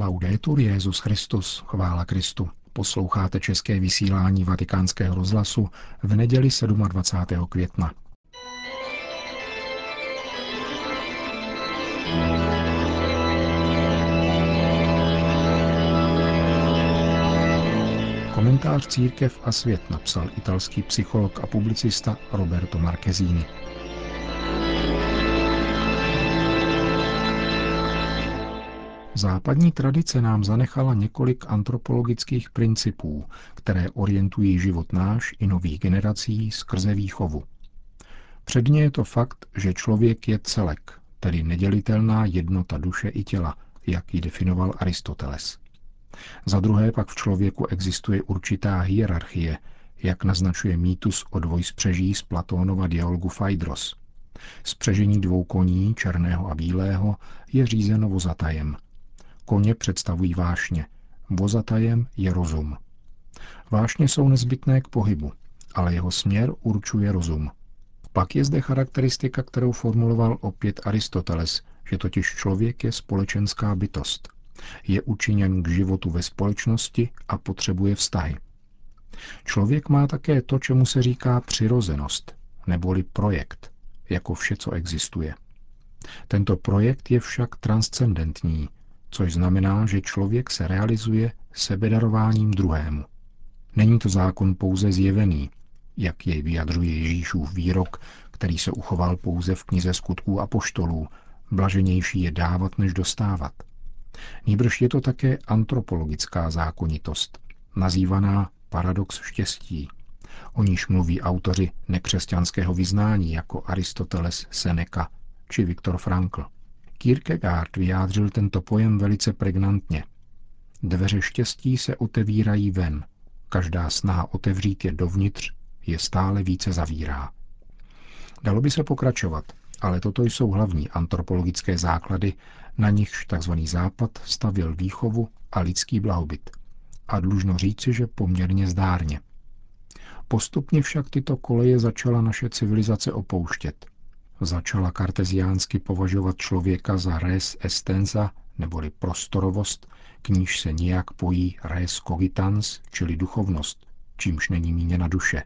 Laudetur Jezus Christus, chvála Kristu. Posloucháte české vysílání Vatikánského rozhlasu v neděli 27. května. Komentář Církev a svět napsal italský psycholog a publicista Roberto Marquezini. Západní tradice nám zanechala několik antropologických principů, které orientují život náš i nových generací skrze výchovu. Předně je to fakt, že člověk je celek, tedy nedělitelná jednota duše i těla, jak ji definoval Aristoteles. Za druhé pak v člověku existuje určitá hierarchie, jak naznačuje mýtus o dvojspřeží z Platónova dialogu Phaedros. Spřežení dvou koní, černého a bílého, je řízeno vozatajem – Koně představují vášně, vozatajem je rozum. Vášně jsou nezbytné k pohybu, ale jeho směr určuje rozum. Pak je zde charakteristika, kterou formuloval opět Aristoteles, že totiž člověk je společenská bytost. Je učiněn k životu ve společnosti a potřebuje vztahy. Člověk má také to, čemu se říká přirozenost, neboli projekt, jako vše, co existuje. Tento projekt je však transcendentní, což znamená, že člověk se realizuje sebedarováním druhému. Není to zákon pouze zjevený, jak jej vyjadřuje Ježíšův výrok, který se uchoval pouze v knize skutků a poštolů, blaženější je dávat, než dostávat. Nýbrž je to také antropologická zákonitost, nazývaná paradox štěstí, o níž mluví autoři nekřesťanského vyznání jako Aristoteles Seneca či Viktor Frankl. Kierkegaard vyjádřil tento pojem velice pregnantně. Dveře štěstí se otevírají ven. Každá snaha otevřít je dovnitř je stále více zavírá. Dalo by se pokračovat, ale toto jsou hlavní antropologické základy, na nichž tzv. Západ stavil výchovu a lidský blahobyt. A dlužno říci, že poměrně zdárně. Postupně však tyto koleje začala naše civilizace opouštět začala karteziánsky považovat člověka za res estenza, neboli prostorovost, k níž se nijak pojí res cogitans, čili duchovnost, čímž není míněna duše.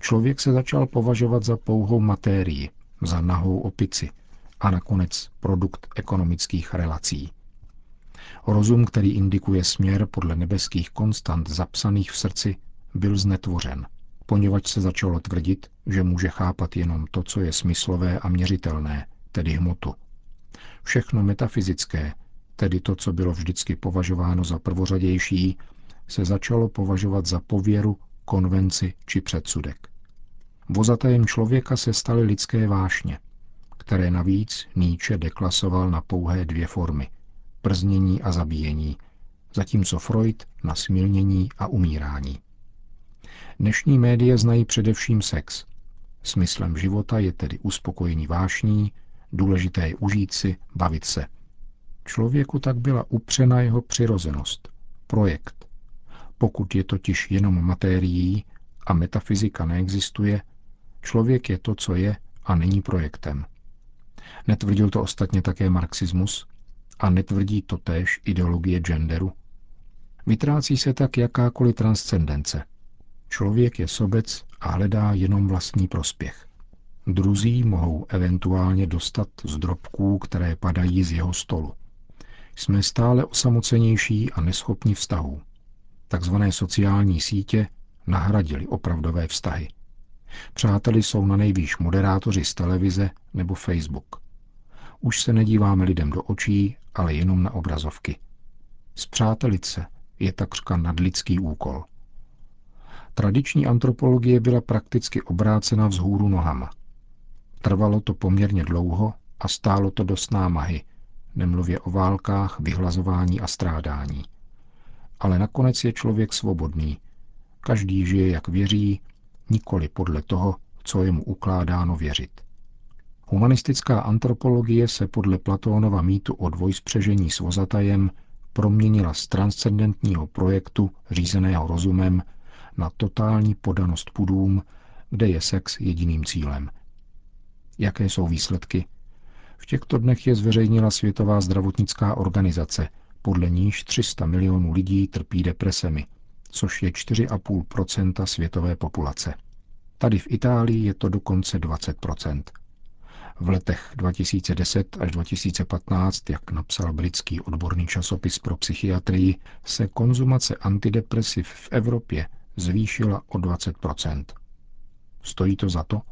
Člověk se začal považovat za pouhou matérii, za nahou opici a nakonec produkt ekonomických relací. Rozum, který indikuje směr podle nebeských konstant zapsaných v srdci, byl znetvořen – poněvadž se začalo tvrdit, že může chápat jenom to, co je smyslové a měřitelné, tedy hmotu. Všechno metafyzické, tedy to, co bylo vždycky považováno za prvořadější, se začalo považovat za pověru, konvenci či předsudek. Vozatajem člověka se staly lidské vášně, které navíc Nietzsche deklasoval na pouhé dvě formy – prznění a zabíjení, zatímco Freud na smilnění a umírání. Dnešní média znají především sex. Smyslem života je tedy uspokojení vášní, důležité je užít si, bavit se. Člověku tak byla upřena jeho přirozenost, projekt. Pokud je totiž jenom materií a metafyzika neexistuje, člověk je to, co je a není projektem. Netvrdil to ostatně také marxismus a netvrdí to též ideologie genderu. Vytrácí se tak jakákoliv transcendence – Člověk je sobec a hledá jenom vlastní prospěch. Druzí mohou eventuálně dostat z drobků, které padají z jeho stolu. Jsme stále osamocenější a neschopní vztahů. Takzvané sociální sítě nahradili opravdové vztahy. Přáteli jsou na nejvýš moderátoři z televize nebo Facebook. Už se nedíváme lidem do očí, ale jenom na obrazovky. Zpřátelit se je takřka nadlidský úkol – Tradiční antropologie byla prakticky obrácena vzhůru nohama. Trvalo to poměrně dlouho a stálo to dost námahy, nemluvě o válkách, vyhlazování a strádání. Ale nakonec je člověk svobodný. Každý žije, jak věří, nikoli podle toho, co je mu ukládáno věřit. Humanistická antropologie se podle Platónova mýtu o dvojspřežení s vozatajem proměnila z transcendentního projektu řízeného rozumem na totální podanost pudům, kde je sex jediným cílem. Jaké jsou výsledky? V těchto dnech je zveřejnila Světová zdravotnická organizace podle níž 300 milionů lidí trpí depresemi, což je 4,5% světové populace. Tady v Itálii je to dokonce 20% v letech 2010 až 2015, jak napsal britský odborný časopis pro psychiatrii, se konzumace antidepresiv v Evropě zvýšila o 20% Stojí to za to?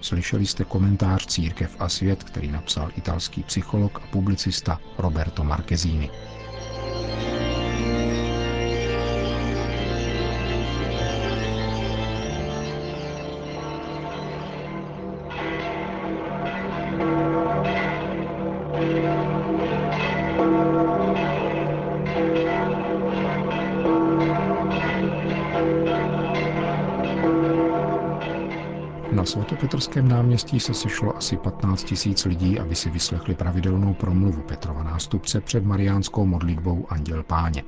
Slyšeli jste komentář Církev a svět, který napsal italský psycholog a publicista Roberto Marquezini. Svatopetrském náměstí se sešlo asi 15 tisíc lidí, aby si vyslechli pravidelnou promluvu Petrova nástupce před mariánskou modlitbou Anděl Páně.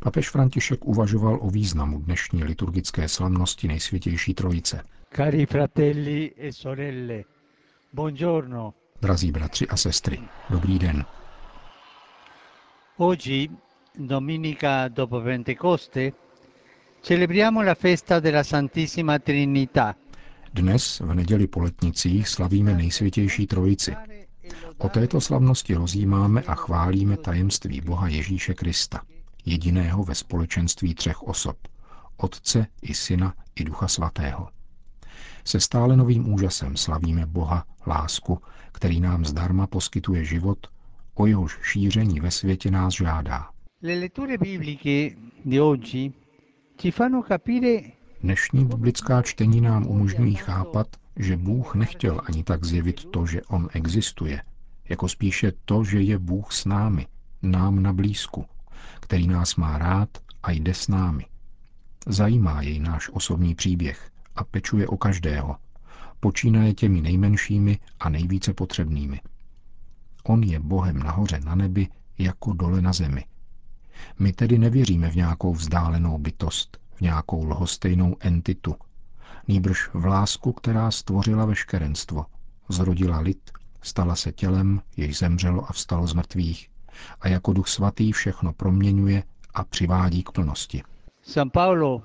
Papež František uvažoval o významu dnešní liturgické slavnosti nejsvětější trojice. Cari fratelli e sorelle, buongiorno. Drazí bratři a sestry, dobrý den. Oggi, domenica dopo Pentecoste, celebriamo la festa della Santissima Trinità – dnes, v neděli po letnicích, slavíme nejsvětější trojici. O této slavnosti rozjímáme a chválíme tajemství Boha Ježíše Krista, jediného ve společenství třech osob, Otce i Syna i Ducha Svatého. Se stále novým úžasem slavíme Boha, lásku, který nám zdarma poskytuje život, o jehož šíření ve světě nás žádá. Le letture bibliche di oggi ci fanno capire Dnešní biblická čtení nám umožňují chápat, že Bůh nechtěl ani tak zjevit to, že On existuje, jako spíše to, že je Bůh s námi, nám na blízku, který nás má rád a jde s námi. Zajímá jej náš osobní příběh a pečuje o každého, počínaje těmi nejmenšími a nejvíce potřebnými. On je Bohem nahoře na nebi jako dole na zemi. My tedy nevěříme v nějakou vzdálenou bytost, nějakou lhostejnou entitu, nýbrž v lásku, která stvořila veškerenstvo, zrodila lid, stala se tělem, jež zemřelo a vstalo z mrtvých, a jako duch svatý všechno proměňuje a přivádí k plnosti. San Paolo,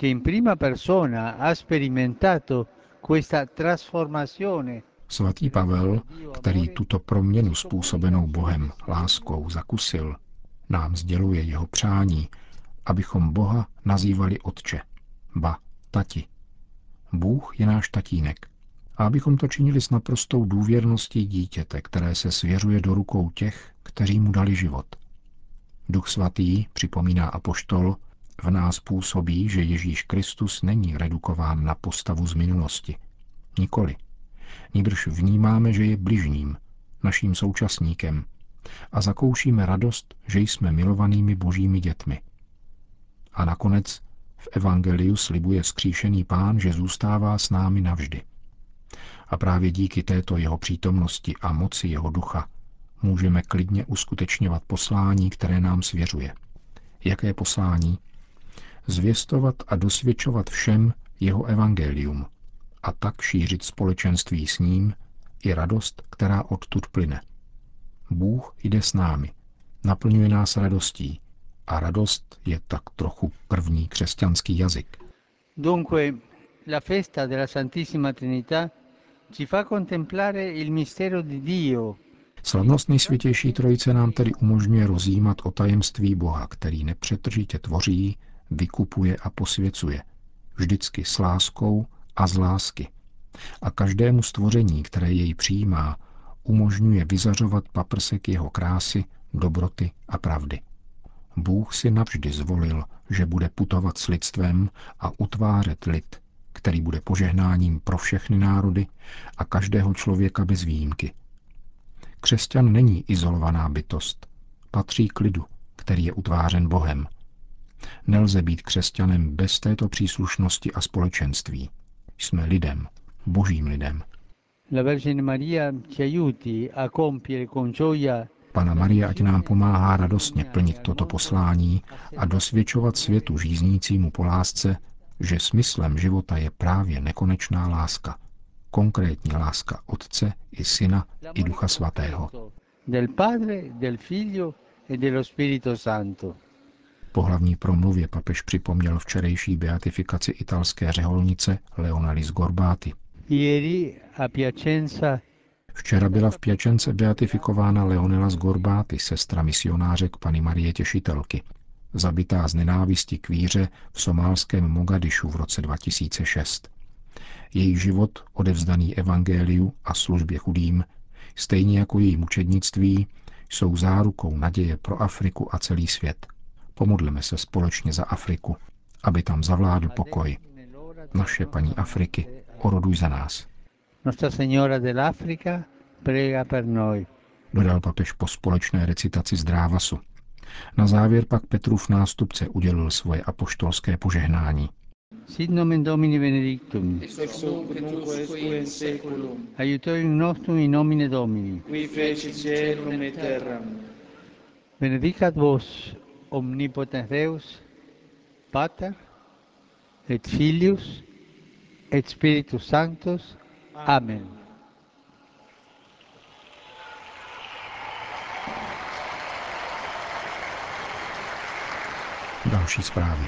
che in prima persona ha sperimentato questa trasformazione. Svatý Pavel, který tuto proměnu způsobenou Bohem láskou zakusil, nám sděluje jeho přání, abychom Boha nazývali Otče, ba Tati. Bůh je náš tatínek. A abychom to činili s naprostou důvěrností dítěte, které se svěřuje do rukou těch, kteří mu dali život. Duch svatý, připomíná apoštol, v nás působí, že Ježíš Kristus není redukován na postavu z minulosti. Nikoli. Níbrž vnímáme, že je bližním, naším současníkem a zakoušíme radost, že jsme milovanými božími dětmi. A nakonec v Evangeliu slibuje skříšený pán, že zůstává s námi navždy. A právě díky této jeho přítomnosti a moci jeho ducha můžeme klidně uskutečňovat poslání, které nám svěřuje. Jaké poslání? Zvěstovat a dosvědčovat všem jeho evangelium a tak šířit společenství s ním i radost, která odtud plyne. Bůh jde s námi, naplňuje nás radostí, a radost je tak trochu první křesťanský jazyk. Dunque, la festa della Santissima Trinità ci fa contemplare il mistero di Dio. Slavnost nejsvětější trojice nám tedy umožňuje rozjímat o tajemství Boha, který nepřetržitě tvoří, vykupuje a posvěcuje, vždycky s láskou a z lásky. A každému stvoření, které jej přijímá, umožňuje vyzařovat paprsek jeho krásy, dobroty a pravdy. Bůh si navždy zvolil, že bude putovat s lidstvem a utvářet lid, který bude požehnáním pro všechny národy a každého člověka bez výjimky. Křesťan není izolovaná bytost, patří k lidu, který je utvářen Bohem. Nelze být křesťanem bez této příslušnosti a společenství. Jsme lidem, božím lidem. La Vergine Maria ci aiuti a compiere con gioia Pana Marie, ať nám pomáhá radostně plnit toto poslání a dosvědčovat světu žíznícímu po lásce že smyslem života je právě nekonečná láska, konkrétní láska Otce i Syna i Ducha Svatého. Del Padre, del Figlio e dello Spirito Santo. Po hlavní promluvě papež připomněl včerejší beatifikaci italské řeholnice Leonalis Gorbáty. Ieri a Piacenza Včera byla v Pěčence beatifikována Leonela z Gorbáty, sestra misionářek Pany Marie Těšitelky, zabitá z nenávisti k víře v somálském Mogadišu v roce 2006. Její život, odevzdaný evangeliu a službě chudým, stejně jako její mučednictví, jsou zárukou naděje pro Afriku a celý svět. Pomodleme se společně za Afriku, aby tam zavládl pokoj. Naše paní Afriky, oroduj za nás. Nostra Signora dell'Africa prega per noi. Dodal papež po společné recitaci z Drávasu. Na závěr pak Petrův nástupce udělil svoje apoštolské požehnání. Sit nomen Domini benedictum. ex hoc in seculum, Aiutorium nostrum in nomine Domini. qui feci celum et terram. Benedicat vos omnipotens Deus, Pater et Filius et Spiritus Sanctus. Amen. Další zprávy.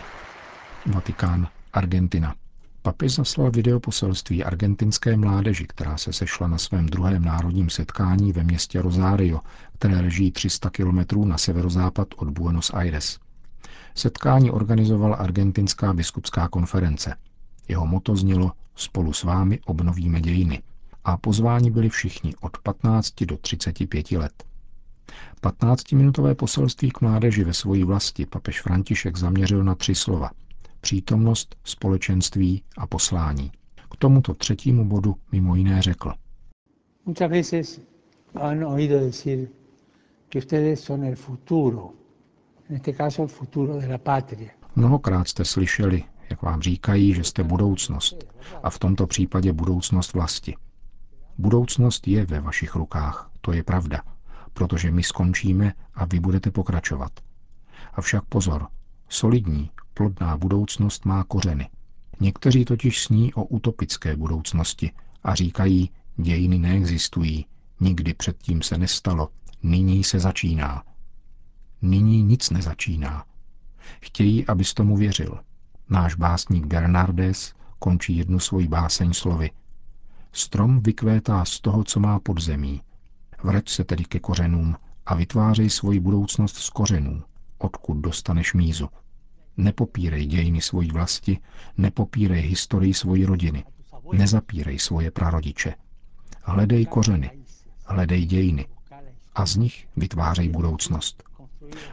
Vatikán, Argentina. Papež zaslal videoposelství argentinské mládeži, která se sešla na svém druhém národním setkání ve městě Rosario, které leží 300 kilometrů na severozápad od Buenos Aires. Setkání organizovala Argentinská biskupská konference. Jeho moto znělo Spolu s vámi obnovíme dějiny. A pozváni byli všichni od 15 do 35 let. 15-minutové poselství k mládeži ve svojí vlasti papež František zaměřil na tři slova. Přítomnost, společenství a poslání. K tomuto třetímu bodu mimo jiné řekl. Muchas veces han oído decir que ustedes son el futuro, en este caso el futuro de la patria. Mnohokrát jste slyšeli, jak vám říkají, že jste budoucnost. A v tomto případě budoucnost vlasti. Budoucnost je ve vašich rukách, to je pravda, protože my skončíme a vy budete pokračovat. Avšak pozor, solidní, plodná budoucnost má kořeny. Někteří totiž sní o utopické budoucnosti a říkají, dějiny neexistují, nikdy předtím se nestalo, nyní se začíná. Nyní nic nezačíná. Chtějí, abys tomu věřil. Náš básník Bernardes končí jednu svoji báseň slovy. Strom vykvétá z toho, co má podzemí. Vrať se tedy ke kořenům a vytvářej svoji budoucnost z kořenů, odkud dostaneš mízu. Nepopírej dějiny svojí vlasti, nepopírej historii svojí rodiny, nezapírej svoje prarodiče. Hledej kořeny, hledej dějiny a z nich vytvářej budoucnost.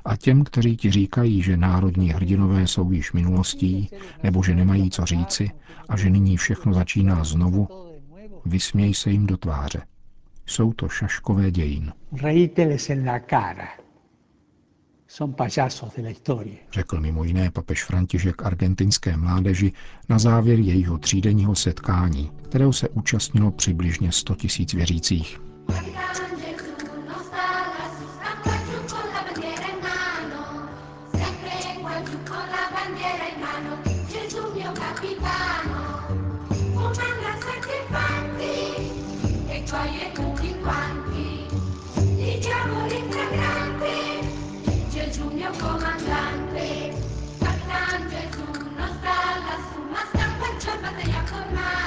A těm, kteří ti říkají, že národní hrdinové jsou již minulostí, nebo že nemají co říci a že nyní všechno začíná znovu, vysměj se jim do tváře. Jsou to šaškové dějin, řekl mimo jiné papež František argentinské mládeži na závěr jejího třídenního setkání, kterého se účastnilo přibližně 100 tisíc věřících. suoi tutti quanti. Gli diamo l'integrante, Gesù mio comandante, parlando e tu non sta lassù, ma sta qua giorno con accomandi.